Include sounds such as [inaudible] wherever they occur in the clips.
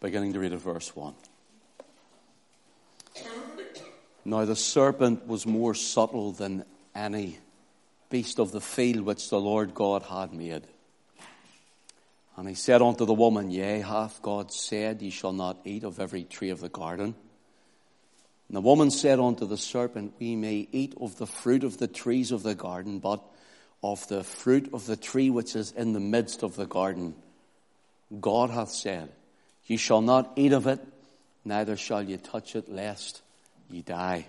beginning to read at verse 1. Now the serpent was more subtle than any beast of the field which the Lord God had made. And he said unto the woman, Yea, hath God said, Ye shall not eat of every tree of the garden? And the woman said unto the serpent, We may eat of the fruit of the trees of the garden, but of the fruit of the tree which is in the midst of the garden, God hath said, Ye shall not eat of it, neither shall ye touch it, lest ye die.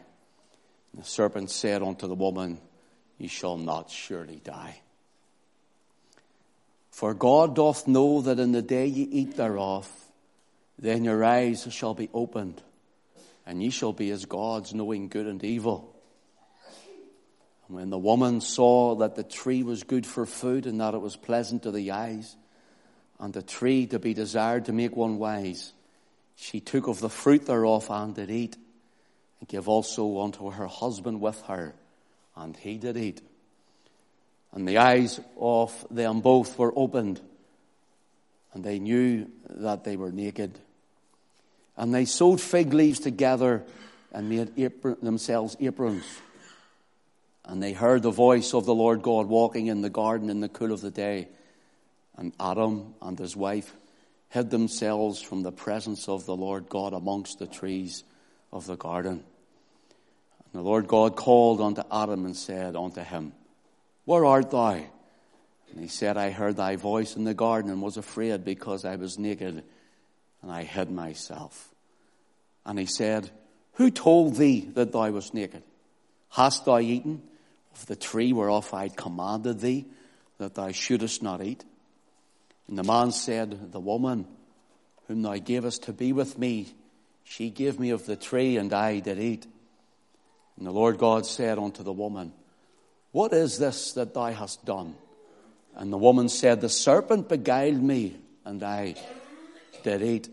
And the serpent said unto the woman, Ye shall not surely die. For God doth know that in the day ye eat thereof, then your eyes shall be opened, and ye shall be as gods, knowing good and evil. And when the woman saw that the tree was good for food, and that it was pleasant to the eyes, and the tree to be desired to make one wise, she took of the fruit thereof and did eat, and gave also unto her husband with her, and he did eat and the eyes of them both were opened, and they knew that they were naked. And they sewed fig leaves together and made apron, themselves aprons. And they heard the voice of the Lord God walking in the garden in the cool of the day. And Adam and his wife hid themselves from the presence of the Lord God amongst the trees of the garden. And the Lord God called unto Adam and said unto him, where art thou? And he said, I heard thy voice in the garden and was afraid because I was naked and I hid myself. And he said, Who told thee that thou wast naked? Hast thou eaten of the tree whereof I commanded thee that thou shouldest not eat? And the man said, The woman whom thou gavest to be with me, she gave me of the tree and I did eat. And the Lord God said unto the woman, what is this that thou hast done? And the woman said, The serpent beguiled me, and I did eat.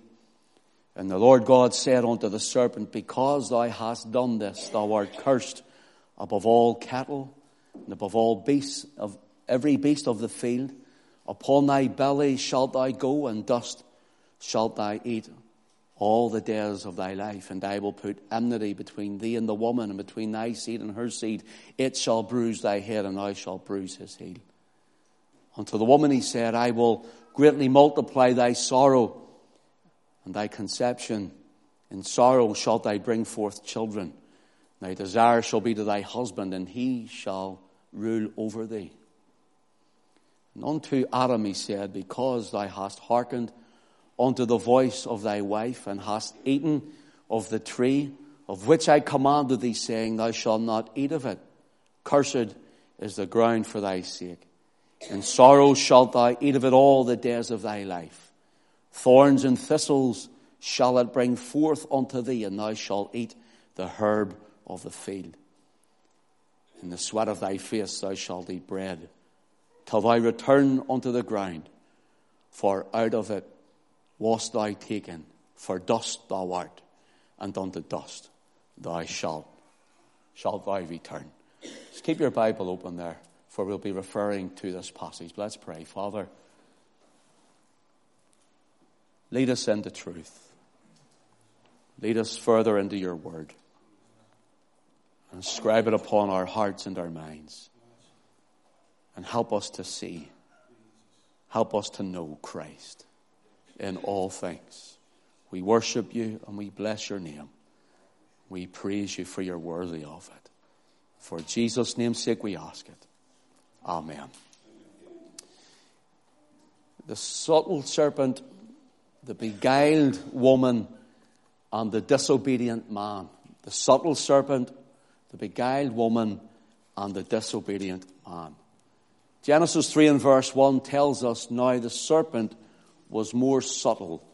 And the Lord God said unto the serpent, Because thou hast done this, thou art cursed above all cattle, and above all beasts of every beast of the field. Upon thy belly shalt thou go, and dust shalt thou eat all the days of thy life, and I will put enmity between thee and the woman, and between thy seed and her seed. It shall bruise thy head, and thou shalt bruise his heel. Unto the woman he said, I will greatly multiply thy sorrow and thy conception. In sorrow shalt thou bring forth children. Thy desire shall be to thy husband, and he shall rule over thee. And unto Adam he said, Because thou hast hearkened unto the voice of thy wife, and hast eaten of the tree of which I commanded thee, saying, Thou shalt not eat of it. Cursed is the ground for thy sake. In sorrow shalt thou eat of it all the days of thy life. Thorns and thistles shall it bring forth unto thee, and thou shalt eat the herb of the field. In the sweat of thy face thou shalt eat bread, till thou return unto the ground, for out of it wast thou taken, for dust thou art, and unto dust thou shalt, shalt thou return. Just keep your Bible open there, for we'll be referring to this passage. Let's pray. Father, lead us into truth. Lead us further into your word. Inscribe it upon our hearts and our minds. And help us to see. Help us to know Christ in all things. We worship you and we bless your name. We praise you for your worthy of it. For Jesus' name's sake we ask it. Amen. The subtle serpent, the beguiled woman, and the disobedient man. The subtle serpent, the beguiled woman, and the disobedient man. Genesis 3 and verse 1 tells us now the serpent was more subtle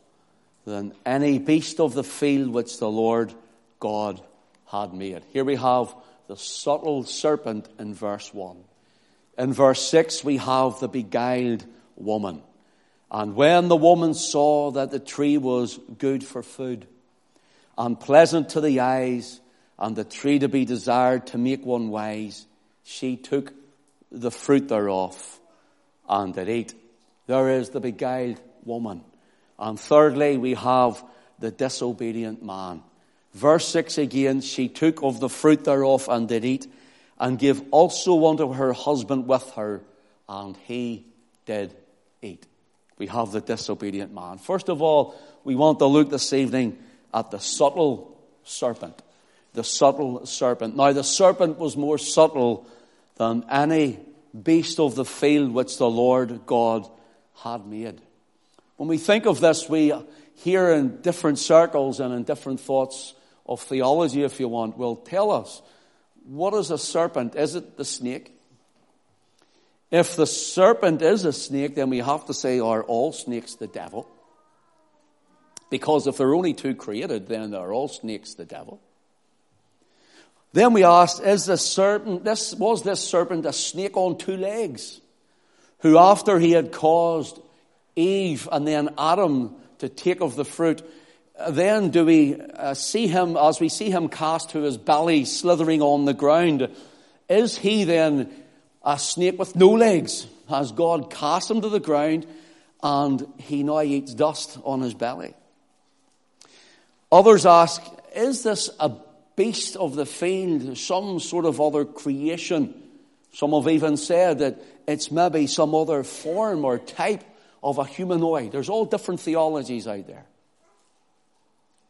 than any beast of the field which the Lord God had made. Here we have the subtle serpent in verse 1. In verse 6, we have the beguiled woman. And when the woman saw that the tree was good for food and pleasant to the eyes and the tree to be desired to make one wise, she took the fruit thereof and did eat. There is the beguiled woman. And thirdly, we have the disobedient man. Verse 6 again, she took of the fruit thereof and did eat, and gave also unto her husband with her, and he did eat. We have the disobedient man. First of all, we want to look this evening at the subtle serpent. The subtle serpent. Now, the serpent was more subtle Um, than any beast of the field which the Lord God had made. When we think of this, we hear in different circles and in different thoughts of theology, if you want, will tell us what is a serpent? Is it the snake? If the serpent is a snake, then we have to say, are all snakes the devil? Because if there are only two created, then are all snakes the devil? Then we asked, is this serpent, this, was this serpent a snake on two legs? Who after he had caused Eve and then Adam to take of the fruit, then do we uh, see him, as we see him cast to his belly, slithering on the ground, is he then a snake with no legs? Has God cast him to the ground and he now eats dust on his belly? Others ask, is this a beast of the field, some sort of other creation? Some have even said that it's maybe some other form or type of a humanoid. There's all different theologies out there.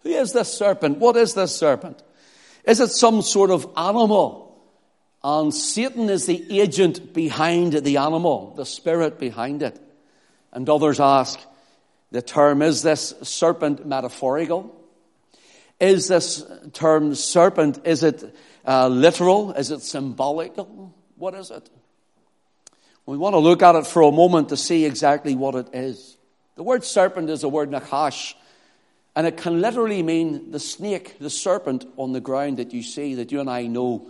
Who is this serpent? What is this serpent? Is it some sort of animal? And Satan is the agent behind the animal, the spirit behind it. And others ask the term, is this serpent metaphorical? Is this term serpent, is it uh, literal? Is it symbolical? What is it? We want to look at it for a moment to see exactly what it is. The word serpent is the word nachash, and it can literally mean the snake, the serpent on the ground that you see, that you and I know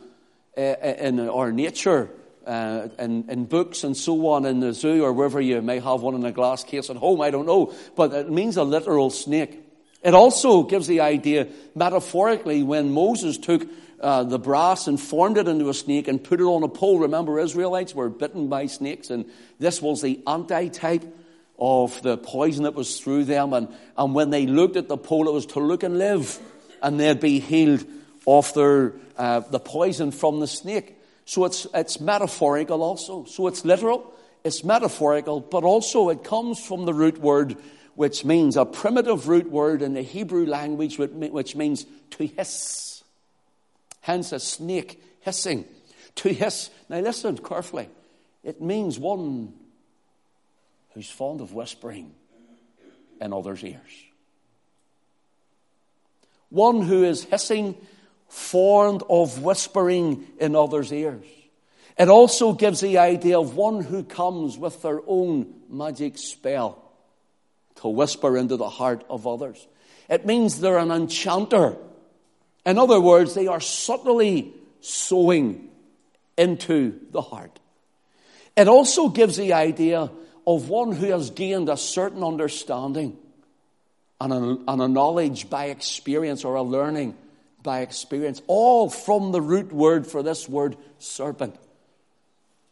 uh, in our nature, uh, in, in books and so on, in the zoo or wherever you may have one in a glass case at home, I don't know. But it means a literal snake. It also gives the idea, metaphorically, when Moses took uh, the brass and formed it into a snake and put it on a pole. Remember, Israelites were bitten by snakes, and this was the anti-type of the poison that was through them. And, and when they looked at the pole, it was to look and live, and they'd be healed of their, uh, the poison from the snake. So it's, it's metaphorical also. So it's literal, it's metaphorical, but also it comes from the root word, which means a primitive root word in the Hebrew language, which means to hiss. Hence a snake hissing. To hiss. Now listen carefully. It means one who's fond of whispering in others' ears. One who is hissing, fond of whispering in others' ears. It also gives the idea of one who comes with their own magic spell to whisper into the heart of others. It means they're an enchanter. In other words, they are subtly sowing into the heart. It also gives the idea of one who has gained a certain understanding and a, and a knowledge by experience or a learning by experience, all from the root word for this word, serpent.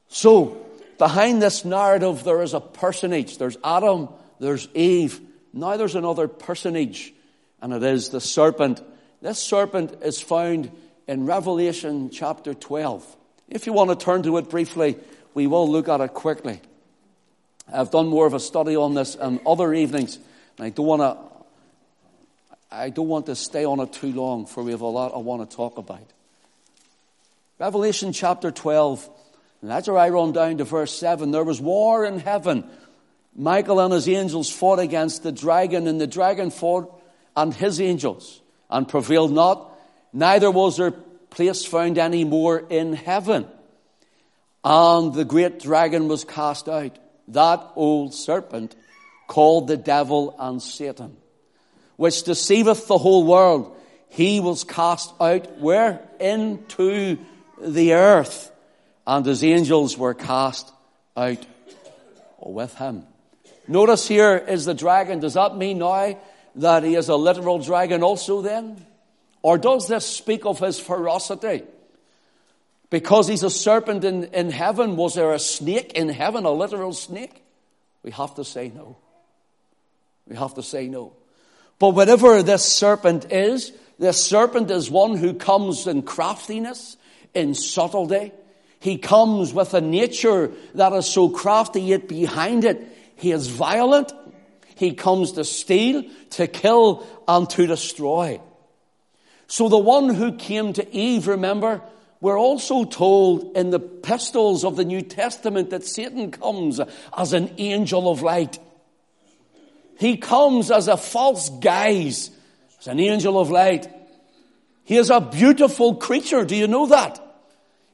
So, behind this narrative, there is a personage. There's Adam, there's Eve. Now there's another personage, and it is the serpent. This serpent is found in Revelation chapter 12. If you want to turn to it briefly, we will look at it quickly. I've done more of a study on this on other evenings, and I don't want to, I don't want to stay on it too long, for we have a lot I want to talk about. Revelation chapter 12, and that's where I run down to verse 7. There was war in heaven. Michael and his angels fought against the dragon, and the dragon fought and his angels, and prevailed not. Neither was there place found any more in heaven. And the great dragon was cast out that old serpent called the devil and Satan, which deceiveth the whole world. He was cast out where? Into the earth. And his angels were cast out with him. Notice here is the dragon. Does that mean now that he is a literal dragon also then? Or does this speak of his ferocity? Because he's a serpent in, in heaven, was there a snake in heaven, a literal snake? We have to say no. We have to say no. But whatever this serpent is, this serpent is one who comes in craftiness, in subtlety. He comes with a nature that is so crafty, yet behind it, he is violent. He comes to steal, to kill, and to destroy. So the one who came to Eve, remember, we're also told in the epistles of the New Testament that Satan comes as an angel of light. He comes as a false guise, as an angel of light. He is a beautiful creature. Do you know that?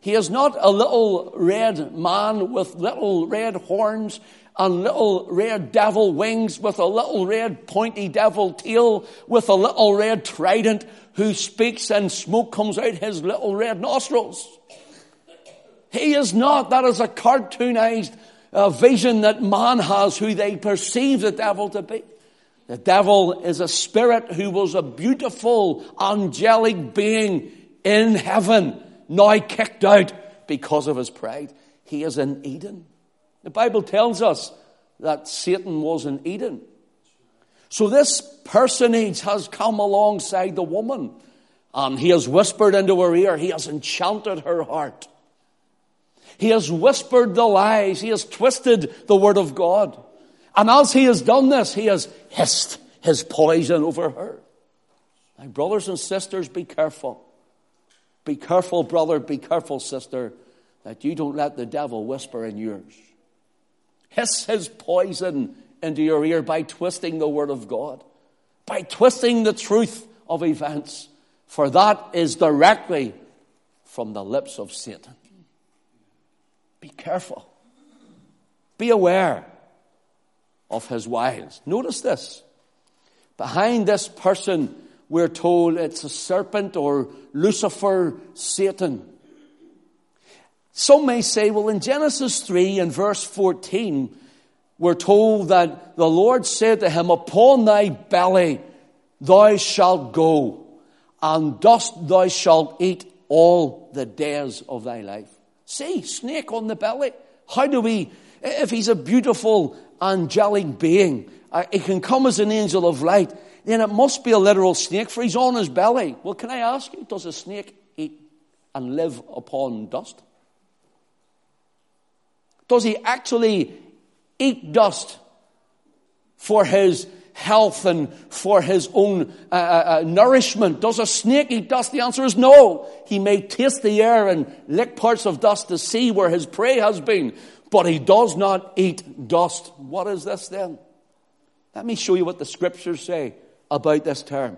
He is not a little red man with little red horns and little red devil wings with a little red pointy devil tail with a little red trident who speaks and smoke comes out his little red nostrils. He is not. That is a cartoonized uh, vision that man has who they perceive the devil to be. The devil is a spirit who was a beautiful angelic being in heaven, now kicked out because of his pride. He is in Eden. The Bible tells us that Satan was in Eden. So this personage has come alongside the woman and he has whispered into her ear, he has enchanted her heart. He has whispered the lies. He has twisted the word of God. And as he has done this, he has hissed his poison over her. My brothers and sisters, be careful. Be careful, brother. Be careful, sister, that you don't let the devil whisper in yours. Hiss his poison into your ear by twisting the word of God, by twisting the truth of events, for that is directly from the lips of Satan. Be careful. Be aware of his wiles. Notice this. Behind this person, we're told it's a serpent or Lucifer, Satan. Some may say, well, in Genesis 3 and verse 14, we're told that the Lord said to him, Upon thy belly thou shalt go, and dust thou shalt eat all the days of thy life. See, snake on the belly. How do we, if he's a beautiful angelic being, uh, he can come as an angel of light, then it must be a literal snake, for he's on his belly. Well, can I ask you, does a snake eat and live upon dust? Does he actually eat dust for his health and for his own uh, uh, uh, nourishment. Does a snake eat dust? The answer is no. He may taste the air and lick parts of dust to see where his prey has been, but he does not eat dust. What is this then? Let me show you what the scriptures say about this term.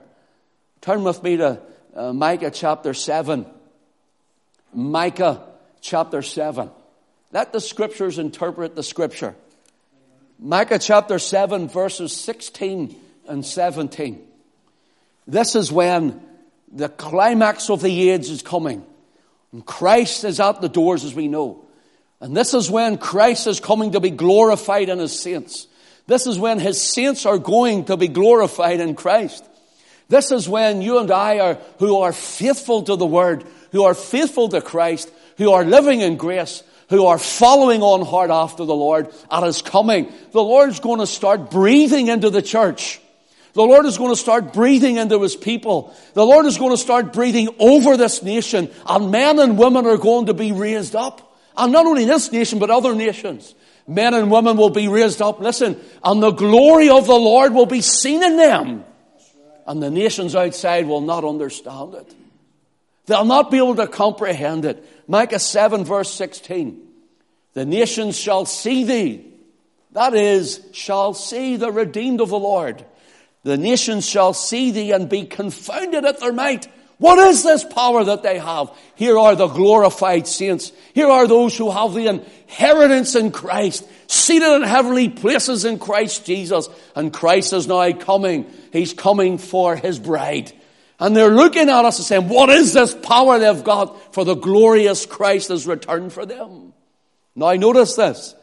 Turn with me to uh, Micah chapter 7. Micah chapter 7. Let the scriptures interpret the scripture. Micah chapter 7 verses 16 and 17. This is when the climax of the age is coming. And Christ is at the doors as we know. And this is when Christ is coming to be glorified in his saints. This is when his saints are going to be glorified in Christ. This is when you and I are, who are faithful to the word, who are faithful to Christ, who are living in grace, who are following on hard after the Lord at His coming. The Lord's going to start breathing into the church. The Lord is going to start breathing into His people. The Lord is going to start breathing over this nation and men and women are going to be raised up. And not only this nation, but other nations. Men and women will be raised up. Listen, and the glory of the Lord will be seen in them. And the nations outside will not understand it. They'll not be able to comprehend it. Micah 7 verse 16. The nations shall see thee. That is, shall see the redeemed of the Lord. The nations shall see thee and be confounded at their might. What is this power that they have? Here are the glorified saints. Here are those who have the inheritance in Christ, seated in heavenly places in Christ Jesus. And Christ is now coming. He's coming for his bride. And they're looking at us and saying, what is this power they've got for the glorious Christ has returned for them? Now notice this.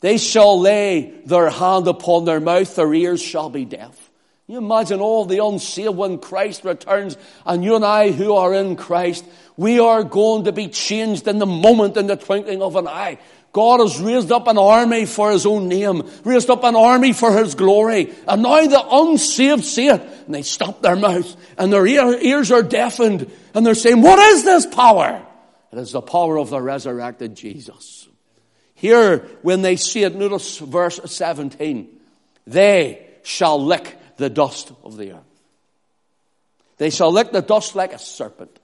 They shall lay their hand upon their mouth, their ears shall be deaf. You imagine all the unsaved when Christ returns and you and I who are in Christ, we are going to be changed in the moment in the twinkling of an eye. God has raised up an army for his own name, raised up an army for his glory. And now the unsaved see it and they stop their mouth and their ears are deafened and they're saying, what is this power? It is the power of the resurrected Jesus. Here, when they see it, notice verse 17. They shall lick the dust of the earth. They shall lick the dust like a serpent.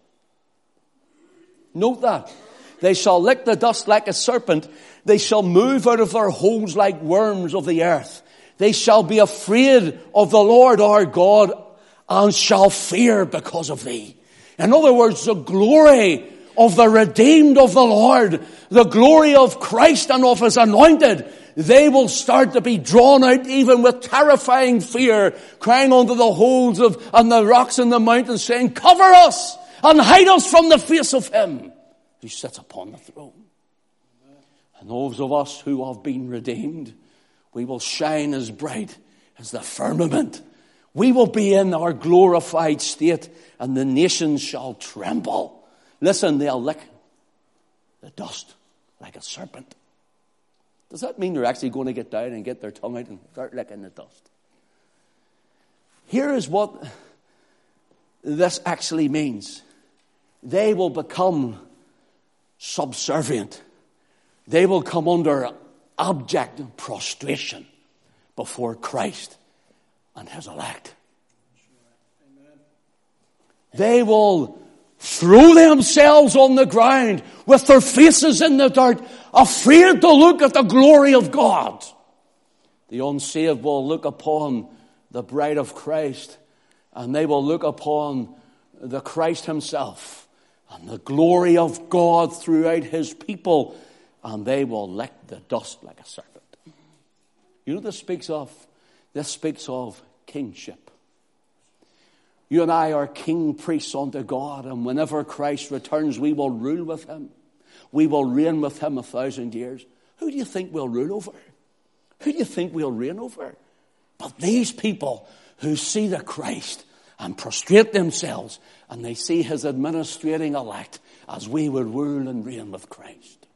Note that. They shall lick the dust like a serpent. They shall move out of their holes like worms of the earth. They shall be afraid of the Lord our God and shall fear because of thee. In other words, the glory of the redeemed of the Lord, the glory of Christ and of his anointed, they will start to be drawn out even with terrifying fear, crying unto the holes of, and the rocks and the mountains saying, cover us and hide us from the face of him who sits upon the throne. And those of us who have been redeemed, we will shine as bright as the firmament. We will be in our glorified state and the nations shall tremble. Listen, they'll lick the dust like a serpent. Does that mean they're actually going to get down and get their tongue out and start licking the dust? Here is what this actually means. They will become subservient. They will come under abject prostration before Christ and his elect. They will throw themselves on the ground with their faces in the dirt, afraid to look at the glory of God. The unsaved will look upon the bride of Christ and they will look upon the Christ himself and the glory of God throughout his people, and they will lick the dust like a serpent. You know this speaks of? This speaks of kingship. You and I are king priests unto God, and whenever Christ returns, we will rule with him. We will reign with him a thousand years. Who do you think we'll rule over? Who do you think we'll reign over? But these people who see the Christ and prostrate themselves and they see his administrating elect as we would rule and reign with Christ.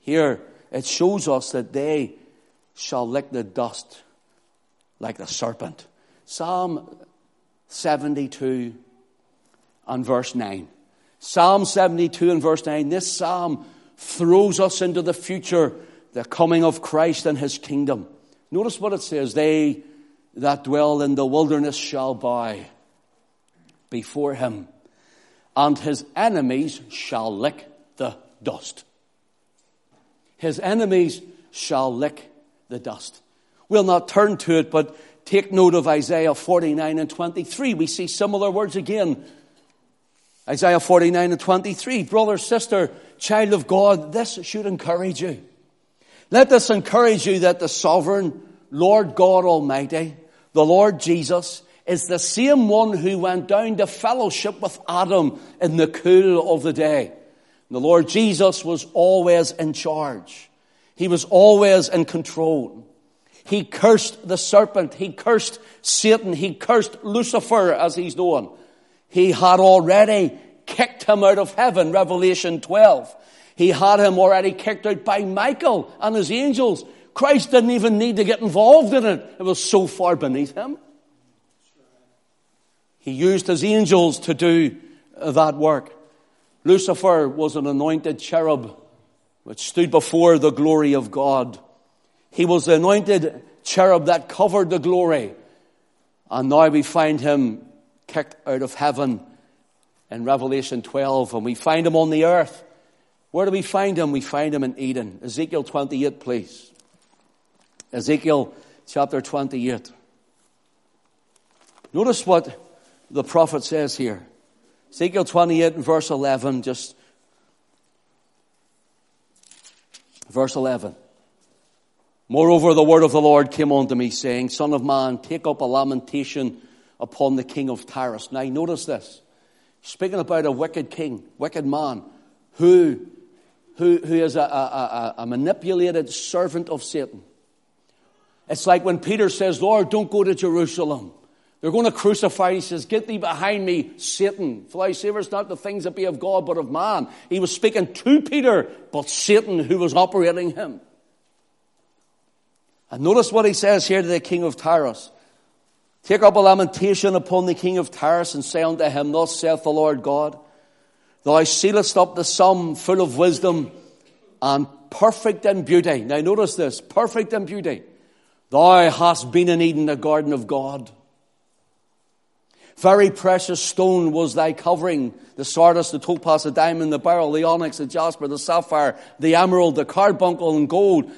Here it shows us that they shall lick the dust like the serpent. Psalm 72 and verse 9. Psalm 72 and verse 9. This psalm throws us into the future, the coming of Christ and his kingdom. Notice what it says. They that dwell in the wilderness shall bow before him, and his enemies shall lick the dust. His enemies shall lick the dust. We'll not turn to it, but take note of Isaiah 49 and 23. We see similar words again. Isaiah 49 and 23. Brother, sister, child of God, this should encourage you. Let this encourage you that the sovereign Lord God Almighty the Lord Jesus is the same one who went down to fellowship with Adam in the cool of the day. The Lord Jesus was always in charge. He was always in control. He cursed the serpent. He cursed Satan. He cursed Lucifer as he's known. He had already kicked him out of heaven, Revelation 12. He had him already kicked out by Michael and his angels. Christ didn't even need to get involved in it. It was so far beneath him. He used his angels to do that work. Lucifer was an anointed cherub which stood before the glory of God. He was the anointed cherub that covered the glory. And now we find him kicked out of heaven in Revelation 12 and we find him on the earth. Where do we find him? We find him in Eden. Ezekiel 28, please. Ezekiel chapter 28. Notice what the prophet says here. Ezekiel 28 and verse 11, just verse 11. Moreover, the word of the Lord came unto me, saying, Son of man, take up a lamentation upon the king of Tyrus. Now, notice this. Speaking about a wicked king, wicked man, who, who, who is a, a, a, a manipulated servant of Satan. It's like when Peter says, Lord, don't go to Jerusalem. They're going to crucify. He says, Get thee behind me, Satan. For thy savors not the things that be of God, but of man. He was speaking to Peter, but Satan who was operating him. And notice what he says here to the king of Tyrus. Take up a lamentation upon the king of Tyrus and say unto him, Thus saith the Lord God, Thou sealest up the sum full of wisdom and perfect in beauty. Now notice this, perfect in beauty. Thou hast been in Eden, the garden of God. Very precious stone was thy covering, the sardius, the topaz, the diamond, the beryl, the onyx, the jasper, the sapphire, the emerald, the carbuncle, and gold.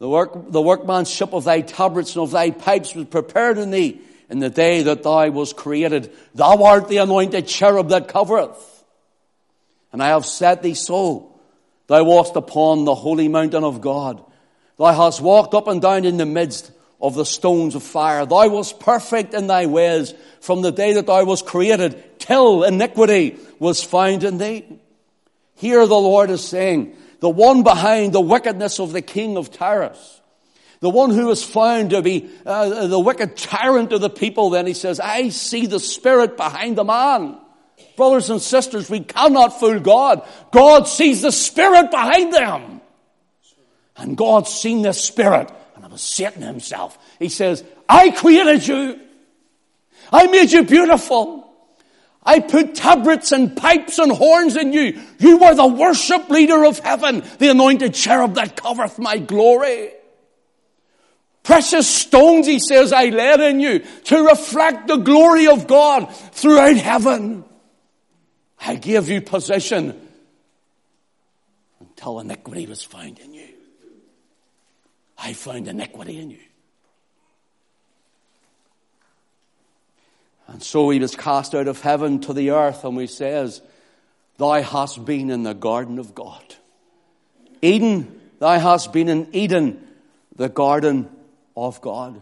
The, work, the workmanship of thy tabrets and of thy pipes was prepared in thee in the day that thou was created. Thou art the anointed cherub that covereth. And I have set thee so. Thou walkest upon the holy mountain of God. Thou hast walked up and down in the midst of the stones of fire. Thou wast perfect in thy ways from the day that thou was created till iniquity was found in thee. Here the Lord is saying, the one behind the wickedness of the king of Tyrus, the one who is found to be uh, the wicked tyrant of the people, then he says, I see the spirit behind the man. Brothers and sisters, we cannot fool God. God sees the spirit behind them. And God's seen the spirit, was Satan himself. He says, I created you. I made you beautiful. I put tabrets and pipes and horns in you. You were the worship leader of heaven, the anointed cherub that covereth my glory. Precious stones, he says, I laid in you to reflect the glory of God throughout heaven. I gave you position until iniquity was found in. I found iniquity in you. And so he was cast out of heaven to the earth, and we says, Thou hast been in the garden of God. Eden, thou hast been in Eden, the garden of God.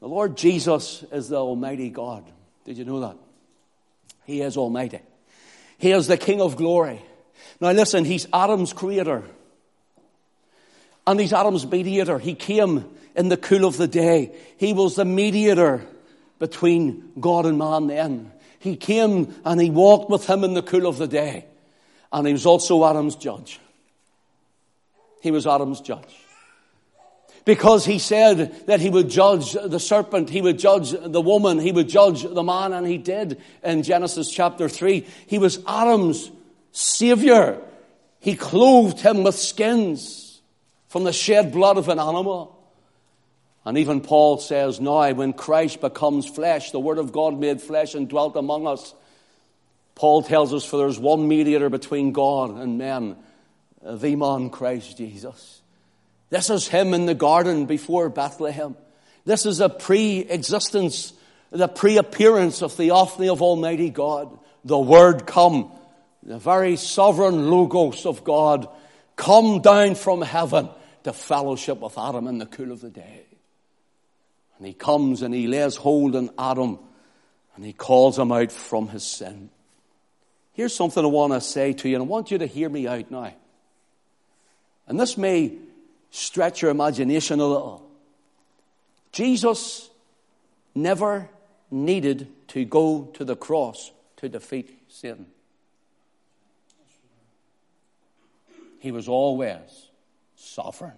The Lord Jesus is the Almighty God. Did you know that? He is Almighty. He is the King of glory. Now listen, He's Adam's creator. And He's Adam's mediator. He came in the cool of the day. He was the mediator between God and man then. He came and He walked with Him in the cool of the day. And He was also Adam's judge. He was Adam's judge because he said that he would judge the serpent, he would judge the woman, he would judge the man, and he did in Genesis chapter 3. He was Adam's savior. He clothed him with skins from the shed blood of an animal. And even Paul says, now when Christ becomes flesh, the Word of God made flesh and dwelt among us, Paul tells us, for there's one mediator between God and men, the man Christ Jesus. This is him in the garden before Bethlehem. This is a pre-existence, the pre-appearance of the theophany of Almighty God. The Word come, the very sovereign logos of God, come down from heaven to fellowship with Adam in the cool of the day. And he comes and he lays hold on Adam and he calls him out from his sin. Here's something I want to say to you, and I want you to hear me out now. And this may stretch your imagination a little. Jesus never needed to go to the cross to defeat Satan. He was always sovereign.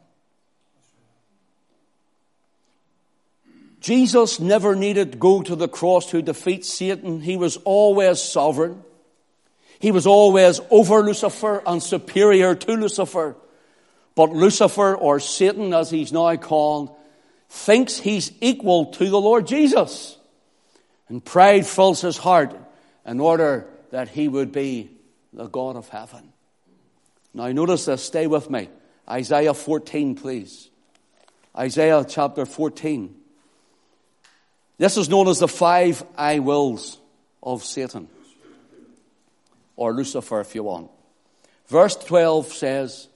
Jesus never needed to go to the cross to defeat Satan. He was always sovereign. He was always over Lucifer and superior to Lucifer. But Lucifer, or Satan as he's now called, thinks he's equal to the Lord Jesus. And pride fills his heart in order that he would be the God of heaven. Now notice this, stay with me. Isaiah 14, please. Isaiah chapter 14. This is known as the five I wills of Satan. Or Lucifer, if you want. Verse 12 says,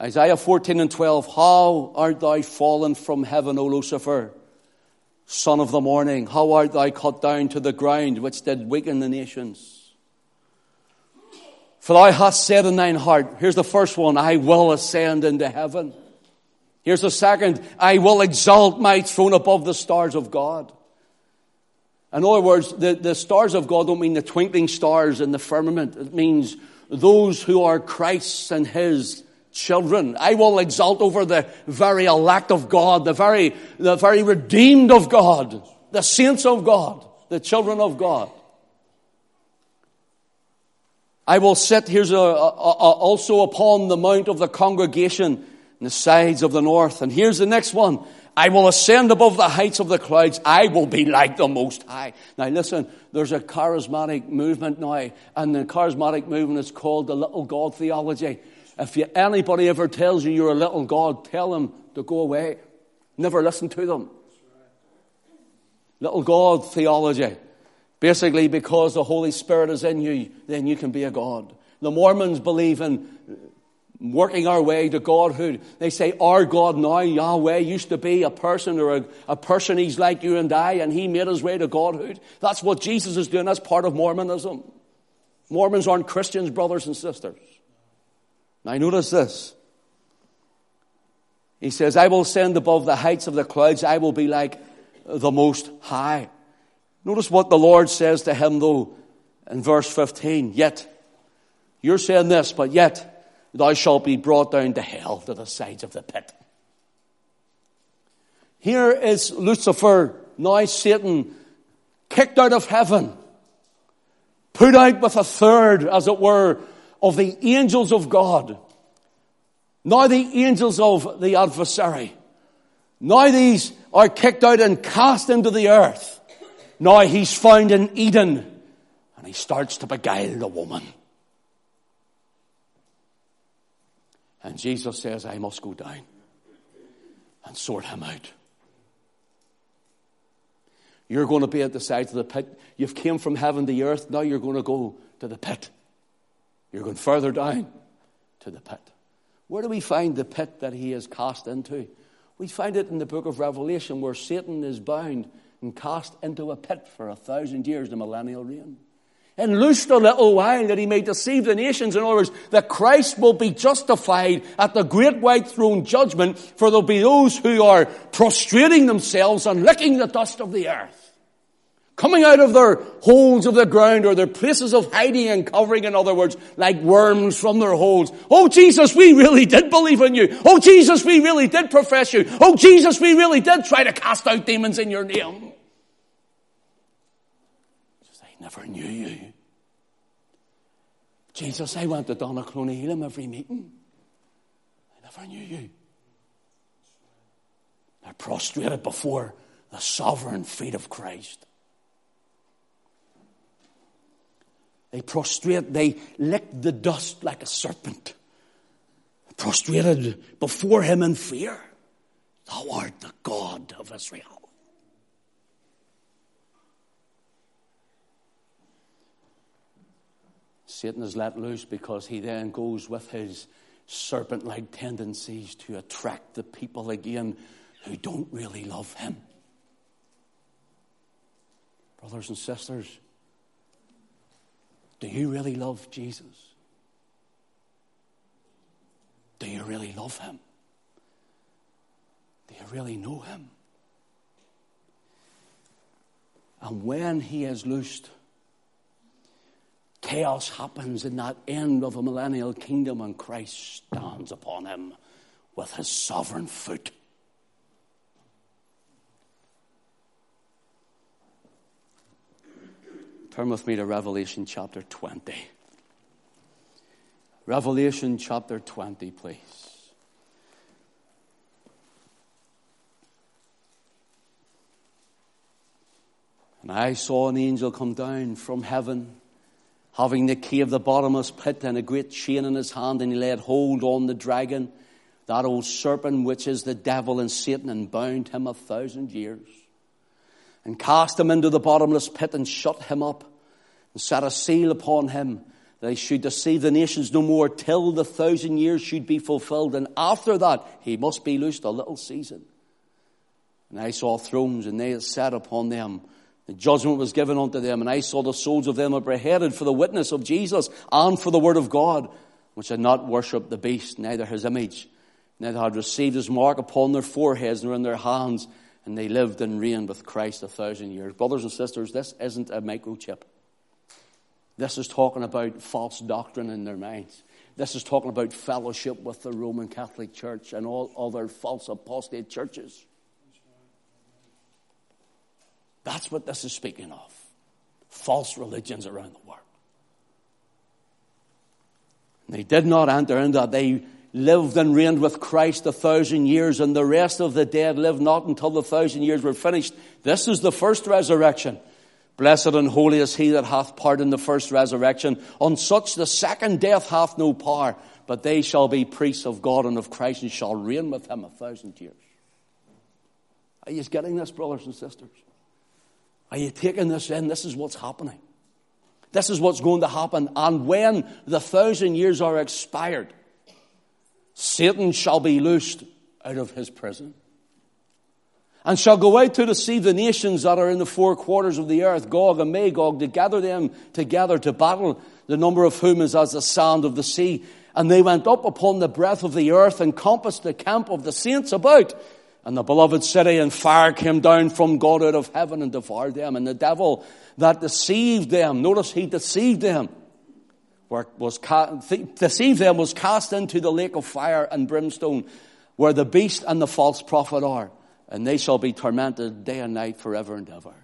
Isaiah 14 and 12, How art thou fallen from heaven, O Lucifer, son of the morning? How art thou cut down to the ground, which did weaken the nations? For thou hast said in thine heart, here's the first one, I will ascend into heaven. Here's the second, I will exalt my throne above the stars of God. In other words, the, the stars of God don't mean the twinkling stars in the firmament. It means those who are Christ's and His children. I will exalt over the very elect of God, the very, the very redeemed of God, the saints of God, the children of God. I will sit, here's a, a, a, also upon the mount of the congregation in the sides of the north. And here's the next one. I will ascend above the heights of the clouds. I will be like the Most High. Now listen, there's a charismatic movement now, and the charismatic movement is called the little God theology. If you, anybody ever tells you you're a little God, tell them to go away. Never listen to them. Little God theology. Basically, because the Holy Spirit is in you, then you can be a God. The Mormons believe in working our way to Godhood. They say our God now, Yahweh, used to be a person or a, a person he's like you and I, and he made his way to Godhood. That's what Jesus is doing. That's part of Mormonism. Mormons aren't Christians, brothers and sisters. Now notice this. He says, I will send above the heights of the clouds. I will be like the most high. Notice what the Lord says to him though in verse 15. Yet, you're saying this, but yet, thou shalt be brought down to hell to the sides of the pit. Here is Lucifer, now Satan, kicked out of heaven, put out with a third, as it were, of the angels of God. Now the angels of the adversary. Now these are kicked out and cast into the earth. Now he's found in Eden and he starts to beguile the woman. And Jesus says, I must go down and sort him out. You're going to be at the sides of the pit. You've came from heaven to earth. Now you're going to go to the pit. You're going further down to the pit. Where do we find the pit that he is cast into? We find it in the book of Revelation where Satan is bound and cast into a pit for a thousand years, the millennial reign and loosed a little while that he may deceive the nations. In other words, that Christ will be justified at the great white throne judgment, for there'll be those who are prostrating themselves and licking the dust of the earth. Coming out of their holes of the ground or their places of hiding and covering, in other words, like worms from their holes. Oh Jesus, we really did believe in you. Oh Jesus, we really did profess you. Oh Jesus, we really did try to cast out demons in your name I never knew you. Jesus, I went to Donaghcloney every meeting. I never knew you. I prostrated before the sovereign feet of Christ. They prostrate, they licked the dust like a serpent. Prostrated before him in fear. Thou art the God of Israel. Satan is let loose because he then goes with his serpent like tendencies to attract the people again who don't really love him. Brothers and sisters, do you really love Jesus? Do you really love him? Do you really know him? And when he is loosed, chaos happens in that end of a millennial kingdom and Christ stands upon him with his sovereign foot. Turn with me to Revelation chapter 20. Revelation chapter 20, please. And I saw an angel come down from heaven having the key of the bottomless pit and a great chain in his hand, and he laid hold on the dragon, that old serpent which is the devil and Satan, and bound him a thousand years, and cast him into the bottomless pit and shut him up, and set a seal upon him that he should deceive the nations no more till the thousand years should be fulfilled, and after that he must be loosed a little season. And I saw thrones, and they sat upon them the judgment was given unto them, and I saw the souls of them that were beheaded for the witness of Jesus and for the word of God, which had not worshipped the beast, neither his image, neither had received his mark upon their foreheads nor in their hands, and they lived and reigned with Christ a thousand years. Brothers and sisters, this isn't a microchip. This is talking about false doctrine in their minds. This is talking about fellowship with the Roman Catholic Church and all other false apostate churches. That's what this is speaking of. False religions around the world. They did not enter into that. They lived and reigned with Christ a thousand years, and the rest of the dead lived not until the thousand years were finished. This is the first resurrection. Blessed and holy is he that hath part in the first resurrection. On such the second death hath no power, but they shall be priests of God and of Christ and shall reign with him a thousand years. Are you getting this, brothers and sisters? Are you taking this in? This is what's happening. This is what's going to happen. And when the thousand years are expired, Satan shall be loosed out of his prison and shall go out to deceive the nations that are in the four quarters of the earth, Gog and Magog, to gather them together to battle, the number of whom is as the sand of the sea. And they went up upon the breadth of the earth and compassed the camp of the saints about. And the beloved city and fire came down from God out of heaven and devoured them. And the devil that deceived them, notice he deceived them, was cast deceived them was cast into the lake of fire and brimstone, where the beast and the false prophet are and they shall be tormented day and night forever and ever.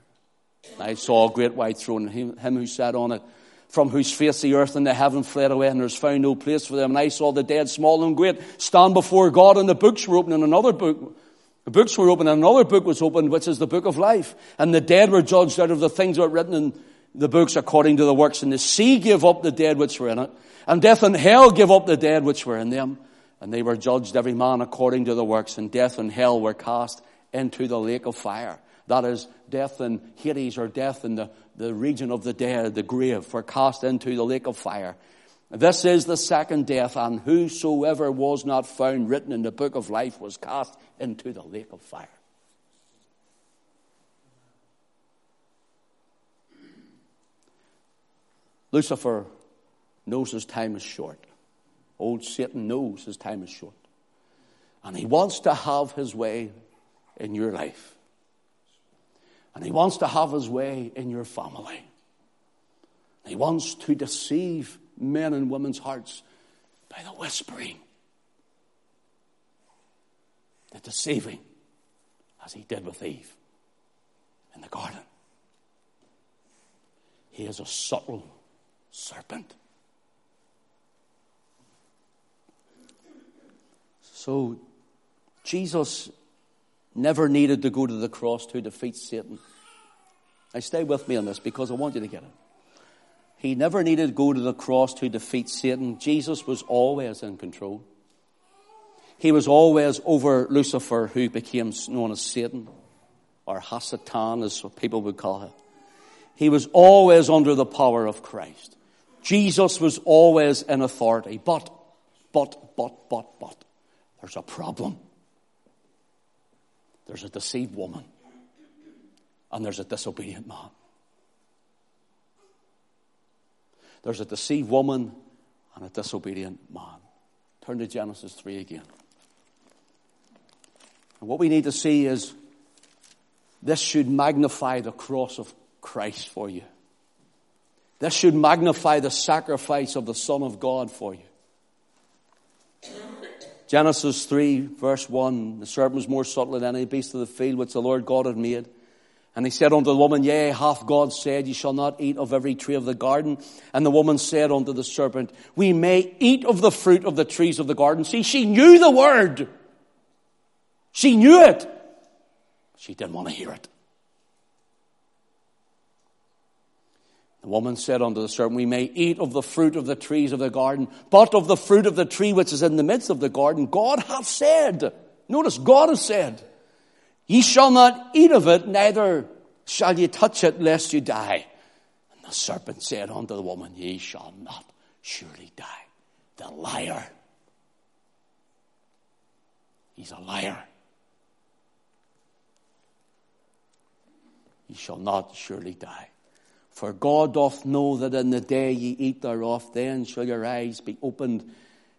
I saw a great white throne, and him, who sat on it, from whose face the earth and the heaven fled away, and there's found no place for them. And I saw the dead, small and great, stand before God, and the books were opened, and another book, the books were opened, and another book was opened, which is the book of life. And the dead were judged out of the things that were written in the books according to the works. And the sea gave up the dead which were in it, and death and hell gave up the dead which were in them. And they were judged every man according to the works, and death and hell were cast into the lake of fire. That is death in Hades or death in the, the region of the dead, the grave, were cast into the lake of fire. This is the second death, and whosoever was not found written in the book of life was cast into the lake of fire. Lucifer knows his time is short. Old Satan knows his time is short. And he wants to have his way in your life. And He wants to have His way in your family. He wants to deceive men and women's hearts by the whispering, the deceiving, as He did with Eve in the garden. He is a subtle serpent. So, Jesus never needed to go to the cross to defeat Satan. Now, stay with me on this because I want you to get it. He never needed to go to the cross to defeat Satan. Jesus was always in control. He was always over Lucifer, who became known as Satan, or Hasatan, as people would call him. He was always under the power of Christ. Jesus was always in authority. But, but, but, but, but, there's a problem. There's a deceived woman, and there's a disobedient man. There's a deceived woman and a disobedient man. Turn to Genesis 3 again. And what we need to see is this should magnify the cross of Christ for you. This should magnify the sacrifice of the Son of God for you. Genesis 3, verse 1 The serpent was more subtle than any beast of the field which the Lord God had made. And he said unto the woman, Yea, hath God said, Ye shall not eat of every tree of the garden? And the woman said unto the serpent, We may eat of the fruit of the trees of the garden. See, she knew the word. She knew it. She didn't want to hear it. The woman said unto the serpent, We may eat of the fruit of the trees of the garden, but of the fruit of the tree which is in the midst of the garden, God hath said. Notice, God has said, Ye shall not eat of it, neither shall ye touch it, lest you die. And the serpent said unto the woman, Ye shall not surely die. The liar. He's a liar. Ye shall not surely die. For God doth know that in the day ye eat thereof, then shall your eyes be opened,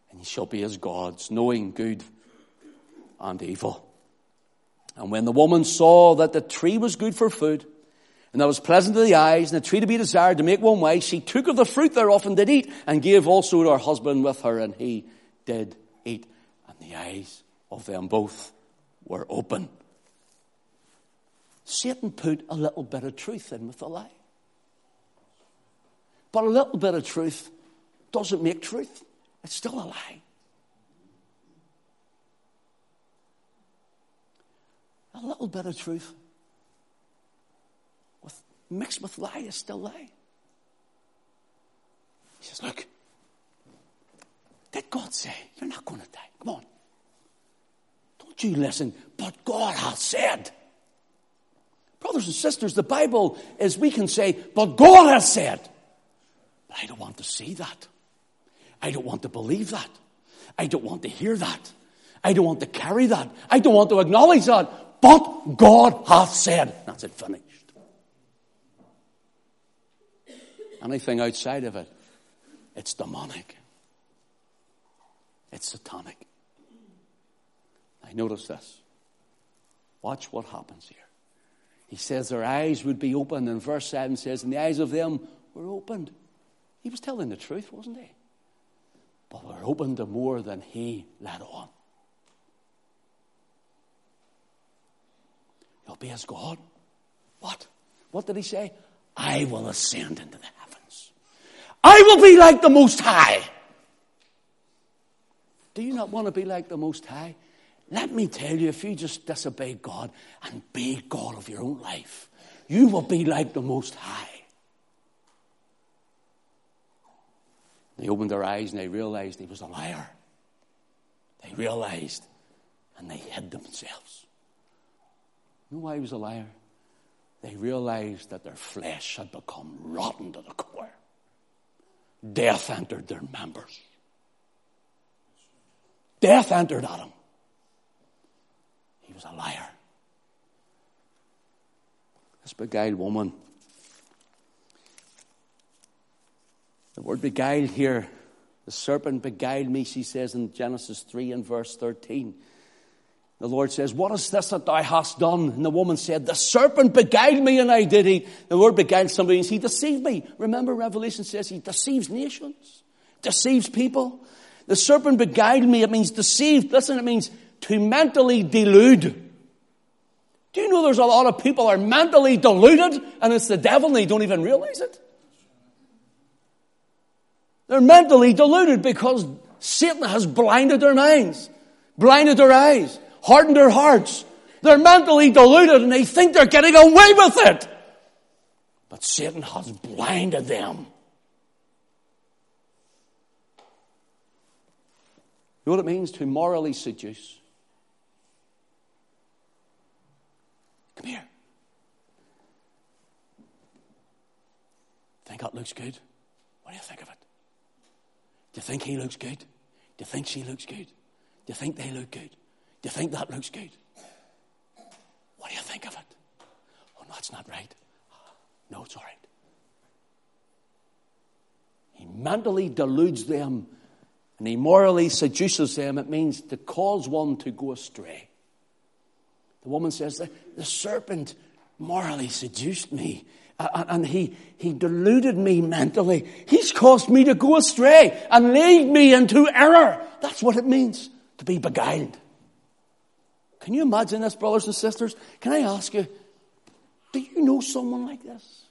and ye shall be as gods, knowing good and evil. And when the woman saw that the tree was good for food, and that was pleasant to the eyes, and a tree to be desired to make one wise, she took of the fruit thereof and did eat, and gave also to her husband with her, and he did eat. And the eyes of them both were open. Satan put a little bit of truth in with the lie. But a little bit of truth doesn't make truth. It's still a lie. A little bit of truth with, mixed with lie is still lie. He says, Look, did God say you're not going to die? Come on. Don't you listen, but God has said. Brothers and sisters, the Bible is, we can say, but God has said. But I don't want to see that. I don't want to believe that. I don't want to hear that. I don't want to carry that. I don't want to acknowledge that. But God hath said. That's it, finished. Anything outside of it, it's demonic. It's satanic. I notice this. Watch what happens here. He says their eyes would be opened, and verse 7 says, and the eyes of them were opened. He was telling the truth, wasn't he? But we're opened to more than he let on. You'll be as God. What? What did he say? I will ascend into the heavens. I will be like the Most High. Do you not want to be like the Most High? Let me tell you, if you just disobey God and be God of your own life, you will be like the Most High. They opened their eyes and they realized he was a liar. They realized and they hid themselves. You know why he was a liar? They realized that their flesh had become rotten to the core. Death entered their members. Death entered Adam. He was a liar. This beguiled woman. The word beguiled here, the serpent beguiled me, she says in Genesis 3 and verse 13. The Lord says, What is this that thou hast done? And the woman said, The serpent beguiled me and I did eat. The word beguiled somebody means he deceived me. Remember, Revelation says he deceives nations, deceives people. The serpent beguiled me. It means deceived. Listen, it means to mentally delude. Do you know there's a lot of people are mentally deluded and it's the devil and they don't even realize it? They're mentally deluded because Satan has blinded their minds, blinded their eyes, hardened their hearts. They're mentally deluded and they think they're getting away with it. But Satan has blinded them. You know what it means to morally seduce? Come here. Think that looks good? What do you think of it? Do you think he looks good? Do you think she looks good? Do you think they look good? Do you think that looks good? What do you think of it? Oh, no, that's not right. No, it's all right. He mentally deludes them and he morally seduces them. It means to cause one to go astray. The woman says, The, the serpent morally seduced me. And he, he deluded me mentally. He's caused me to go astray and lead me into error. That's what it means to be beguiled. Can you imagine this, brothers and sisters? Can I ask you, do you know someone like this?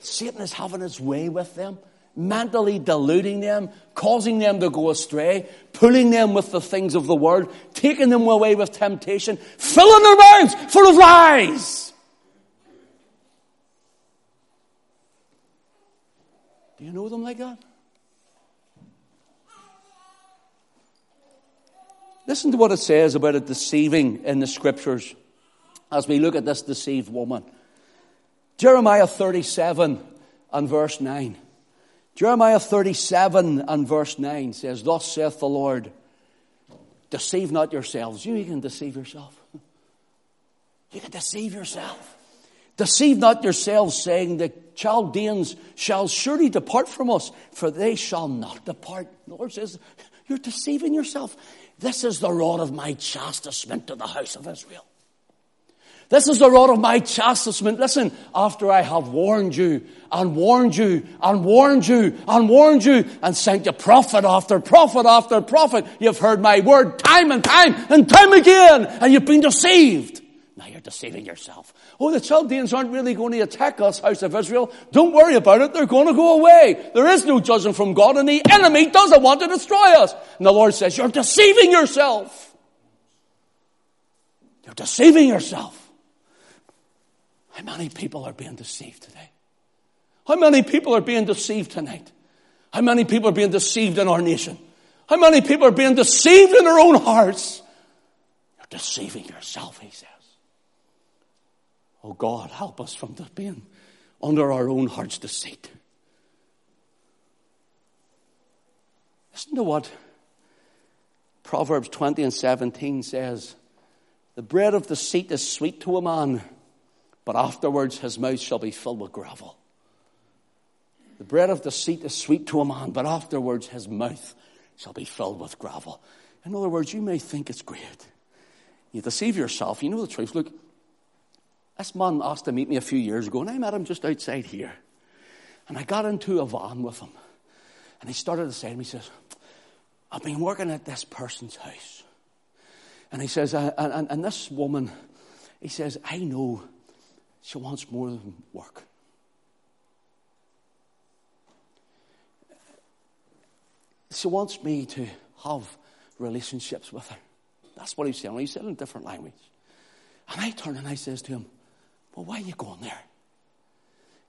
Satan is having his way with them mentally deluding them, causing them to go astray, pulling them with the things of the world, taking them away with temptation, filling their minds full of lies. Like that? Listen to what it says about it deceiving in the scriptures as we look at this deceived woman. Jeremiah 37 and verse 9. Jeremiah 37 and verse 9 says, Thus saith the Lord, deceive not yourselves. You can deceive yourself. You can deceive yourself. [laughs] Deceive not yourselves, saying, The Chaldeans shall surely depart from us, for they shall not depart. The Lord says, You're deceiving yourself. This is the rod of my chastisement to the house of Israel. This is the rod of my chastisement. Listen, after I have warned you and warned you and warned you and warned you and sent you prophet after prophet after prophet, you've heard my word time and time and time again and you've been deceived. Now you're deceiving yourself. Oh, the Chaldeans aren't really going to attack us, house of Israel. Don't worry about it. They're going to go away. There is no judgment from God and the enemy doesn't want to destroy us. And the Lord says, you're deceiving yourself. You're deceiving yourself. How many people are being deceived today? How many people are being deceived tonight? How many people are being deceived in our nation? How many people are being deceived in their own hearts? You're deceiving yourself, he says. Oh God, help us from being under our own heart's deceit. Listen to what Proverbs 20 and 17 says. The bread of deceit is sweet to a man but afterwards his mouth shall be filled with gravel. The bread of deceit is sweet to a man, but afterwards his mouth shall be filled with gravel. In other words, you may think it's great. You deceive yourself. You know the truth. Look, this man asked to meet me a few years ago, and I met him just outside here. And I got into a van with him. And he started to say to me, he says, I've been working at this person's house. And he says, uh, and, and, and this woman, he says, I know she wants more than work. She wants me to have relationships with her. That's what he's saying. He said in different language. And I turn and I says to him, Well, why are you going there?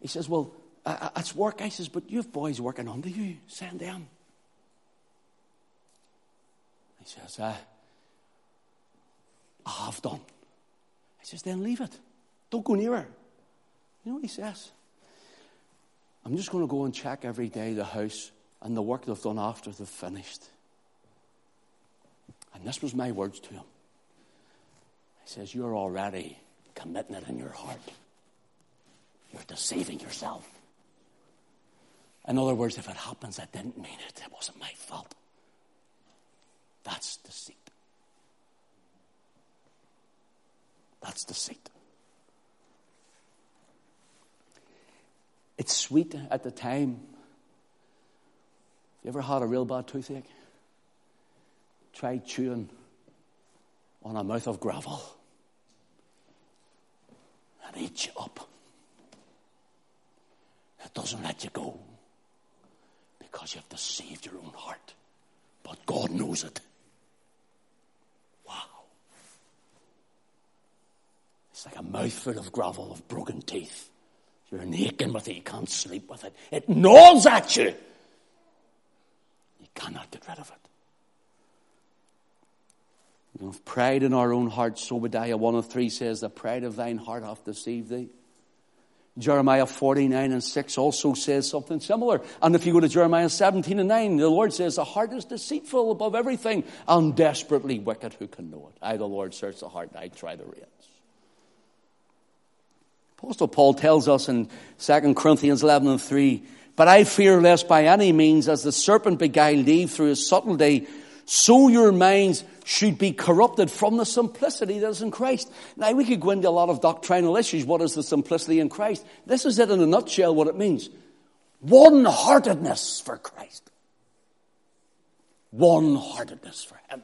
He says, Well, uh, it's work. I says, But you have boys working under you. Send them. He says, uh, I have done. He says, Then leave it. Don't go near her. You know what he says? I'm just going to go and check every day the house and the work they've done after they've finished. And this was my words to him. He says, You're already committing it in your heart. You're deceiving yourself. In other words, if it happens, I didn't mean it. It wasn't my fault. That's deceit. That's deceit. It's sweet at the time. You ever had a real bad toothache? Try chewing on a mouth of gravel and eats you up. It doesn't let you go because you've deceived your own heart. But God knows it. Wow. It's like a mouthful of gravel of broken teeth. You're naked with it. You can't sleep with it. It gnaws at you. You cannot get rid of it. We have pride in our own hearts. Obadiah 1 of 3 says, The pride of thine heart hath deceived thee. Jeremiah 49 and 6 also says something similar. And if you go to Jeremiah 17 and 9, the Lord says, The heart is deceitful above everything and desperately wicked. Who can know it? I, the Lord, search the heart. I try the reins. Apostle Paul tells us in 2 Corinthians 11 and 3, But I fear lest by any means, as the serpent beguiled Eve through his subtlety, so your minds should be corrupted from the simplicity that is in Christ. Now, we could go into a lot of doctrinal issues. What is the simplicity in Christ? This is it in a nutshell what it means. One heartedness for Christ. One heartedness for Him.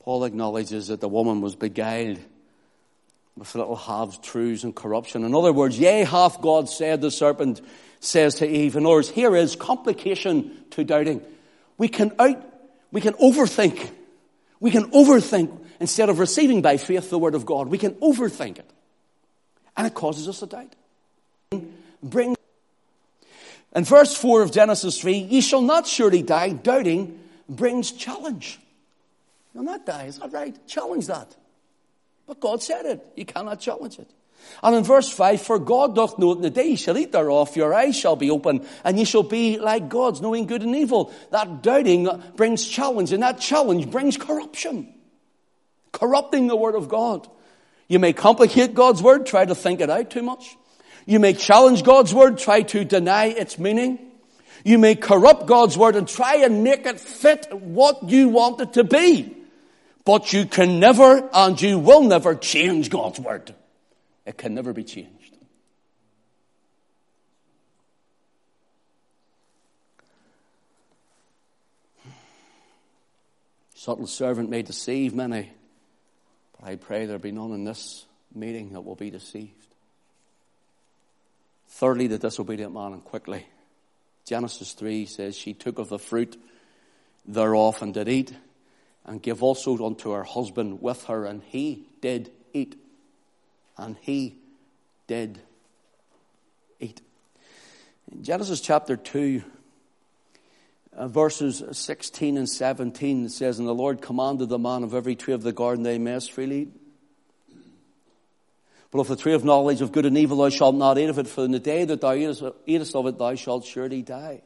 Paul acknowledges that the woman was beguiled with little halves, truths, and corruption. In other words, yea, hath God said, the serpent says to Eve. In other words, here is complication to doubting. We can out, we can overthink. We can overthink instead of receiving by faith the word of God. We can overthink it. And it causes us to doubt. Bring. In verse 4 of Genesis 3, ye shall not surely die. Doubting brings challenge. You'll not die. Is that right? Challenge that. But God said it. You cannot challenge it. And in verse 5, for God doth know that the day ye shall eat thereof, your eyes shall be open, and ye shall be like gods, knowing good and evil. That doubting brings challenge, and that challenge brings corruption. Corrupting the word of God. You may complicate God's word, try to think it out too much. You may challenge God's word, try to deny its meaning. You may corrupt God's word and try and make it fit what you want it to be. But you can never and you will never change God's word. It can never be changed. Subtle servant may deceive many, but I pray there be none in this meeting that will be deceived. Thirdly, the disobedient man, and quickly. Genesis 3 says, She took of the fruit thereof and did eat, and give also unto her husband with her, and he did eat. And he did eat. In Genesis chapter 2, uh, verses 16 and 17, it says, And the Lord commanded the man of every tree of the garden they may freely eat. But of the tree of knowledge of good and evil thou shalt not eat of it, for in the day that thou eatest of it thou shalt surely die.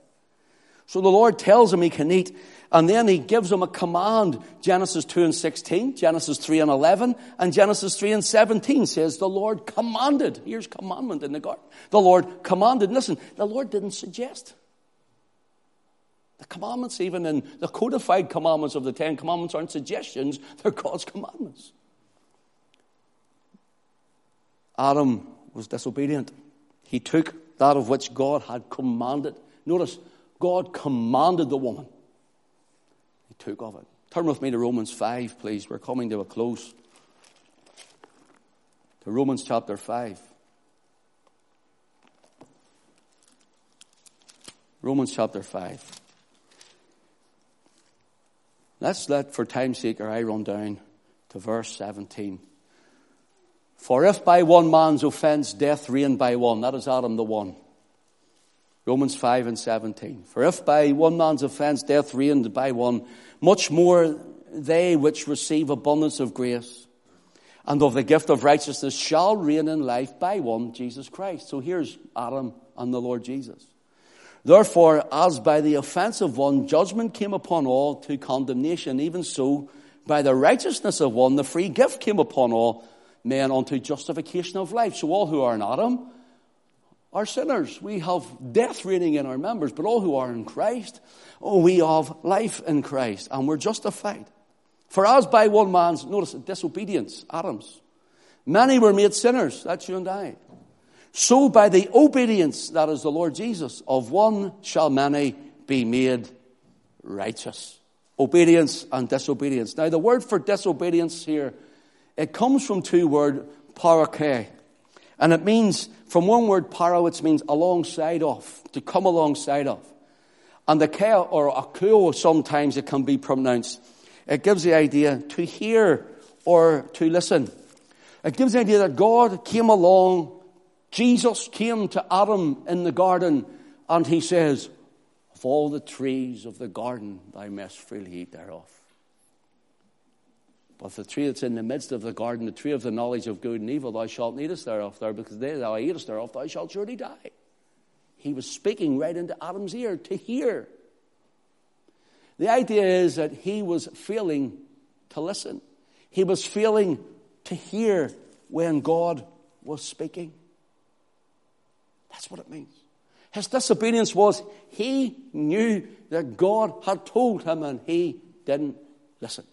So the Lord tells him he can eat, and then he gives him a command. Genesis 2 and 16, Genesis 3 and 11, and Genesis 3 and 17 says the Lord commanded. Here's commandment in the garden. The Lord commanded. Listen, the Lord didn't suggest. The commandments, even in the codified commandments of the Ten Commandments, aren't suggestions, they're God's commandments. Adam was disobedient. He took that of which God had commanded. Notice, God commanded the woman. He took of it. Turn with me to Romans 5, please. We're coming to a close. To Romans chapter 5. Romans chapter 5. Let's let, for time's sake, our eye run down to verse 17. For if by one man's offense death reigned by one, that is Adam the one. Romans 5 and 17. For if by one man's offense death reigned by one, much more they which receive abundance of grace and of the gift of righteousness shall reign in life by one, Jesus Christ. So here's Adam and the Lord Jesus. Therefore, as by the offense of one judgment came upon all to condemnation, even so by the righteousness of one the free gift came upon all men unto justification of life. So all who are in Adam are sinners. We have death reigning in our members, but all who are in Christ, oh, we have life in Christ, and we're justified. For as by one man's, notice, disobedience, Adam's, many were made sinners, that's you and I. So by the obedience, that is the Lord Jesus, of one shall many be made righteous. Obedience and disobedience. Now the word for disobedience here it comes from two words, parake. And it means, from one word, para, which means alongside of, to come alongside of. And the ke or akuo, sometimes it can be pronounced. It gives the idea to hear or to listen. It gives the idea that God came along, Jesus came to Adam in the garden, and he says, Of all the trees of the garden, thou mayst freely eat thereof. But the tree that's in the midst of the garden, the tree of the knowledge of good and evil, thou shalt eat us thereof there, because they thou eatest thereof, thou shalt surely die. He was speaking right into Adam's ear to hear. The idea is that he was failing to listen. He was failing to hear when God was speaking. That's what it means. His disobedience was he knew that God had told him and he didn't listen.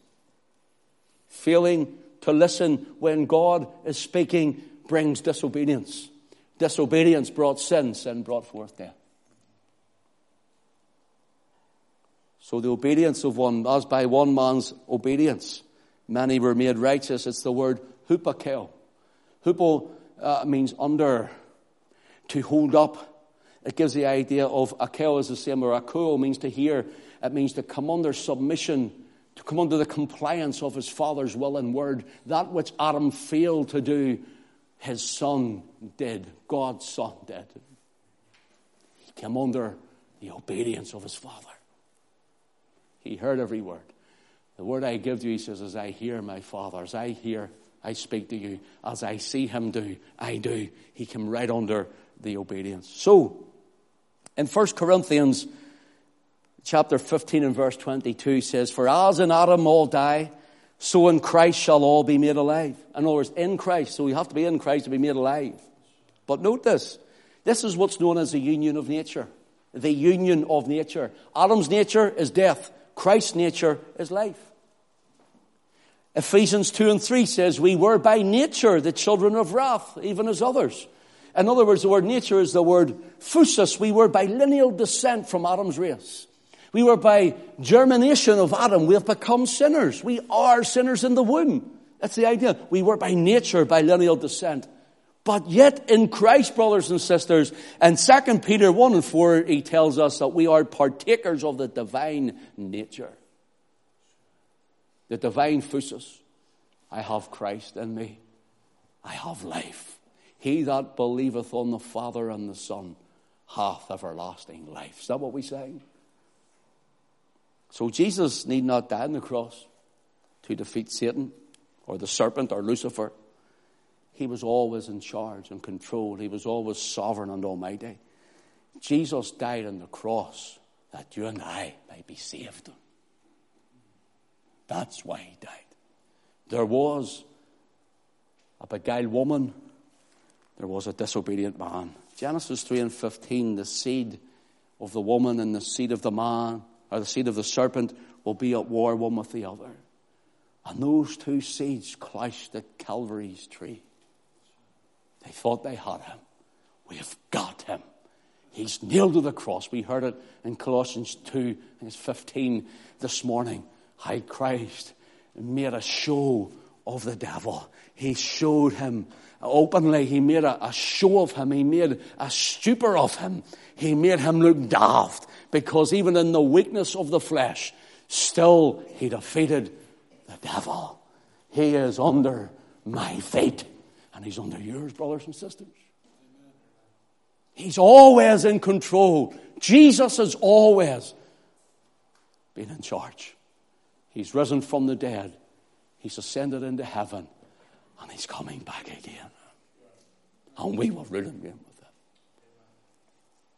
Failing to listen when God is speaking brings disobedience. Disobedience brought sin, sin brought forth death. So the obedience of one, as by one man's obedience, many were made righteous. It's the word hupakel. Hupo uh, means under, to hold up. It gives the idea of akel is the same, or akuo means to hear. It means to come under submission to come under the compliance of his father's will and word. That which Adam failed to do, his son did. God's son did. He came under the obedience of his father. He heard every word. The word I give to you, he says, as I hear my father, as I hear, I speak to you, as I see him do, I do. He came right under the obedience. So, in 1 Corinthians chapter 15 and verse 22 says, For as in Adam all die, so in Christ shall all be made alive. In other words, in Christ. So we have to be in Christ to be made alive. But note this. This is what's known as the union of nature. the union of nature. Adam's nature is death. Christ's nature is life. Ephesians 2 and 3 says, We were by nature the children of wrath, even as others. In other words, the word nature is the word phusis. We were by lineal descent from Adam's race. We were by germination of Adam. We have become sinners. We are sinners in the womb. That's the idea. We were by nature, by lineal descent. But yet in Christ, brothers and sisters, in 2 Peter 1 and 4, he tells us that we are partakers of the divine nature. The divine phusis. I have Christ in me. I have life. He that believeth on the Father and the Son hath everlasting life. Is that what we say? So Jesus need not die on the cross to defeat Satan or the serpent or Lucifer. He was always in charge and control. He was always sovereign and almighty. Jesus died on the cross that you and I might be saved. That's why he died. There was a beguiled woman, there was a disobedient man. Genesis 3 and 15, the seed of the woman and the seed of the man, or the seed of the serpent, will be at war one with the other. And those two seeds clashed at Calvary's tree. They thought they had him. We have got him. He's nailed to the cross. We heard it in Colossians 2, and 15 this morning. How Christ made a show of the devil. He showed him openly. He made a, a, show of him. He made a stupor of him. He made him look daft because even in the weakness of the flesh, still he defeated the devil. He is under my feet. And He's under yours, brothers and sisters. He's always in control. Jesus has always been in charge. He's risen from the dead. He's ascended into heaven. And He's coming back again. And we will rule Him.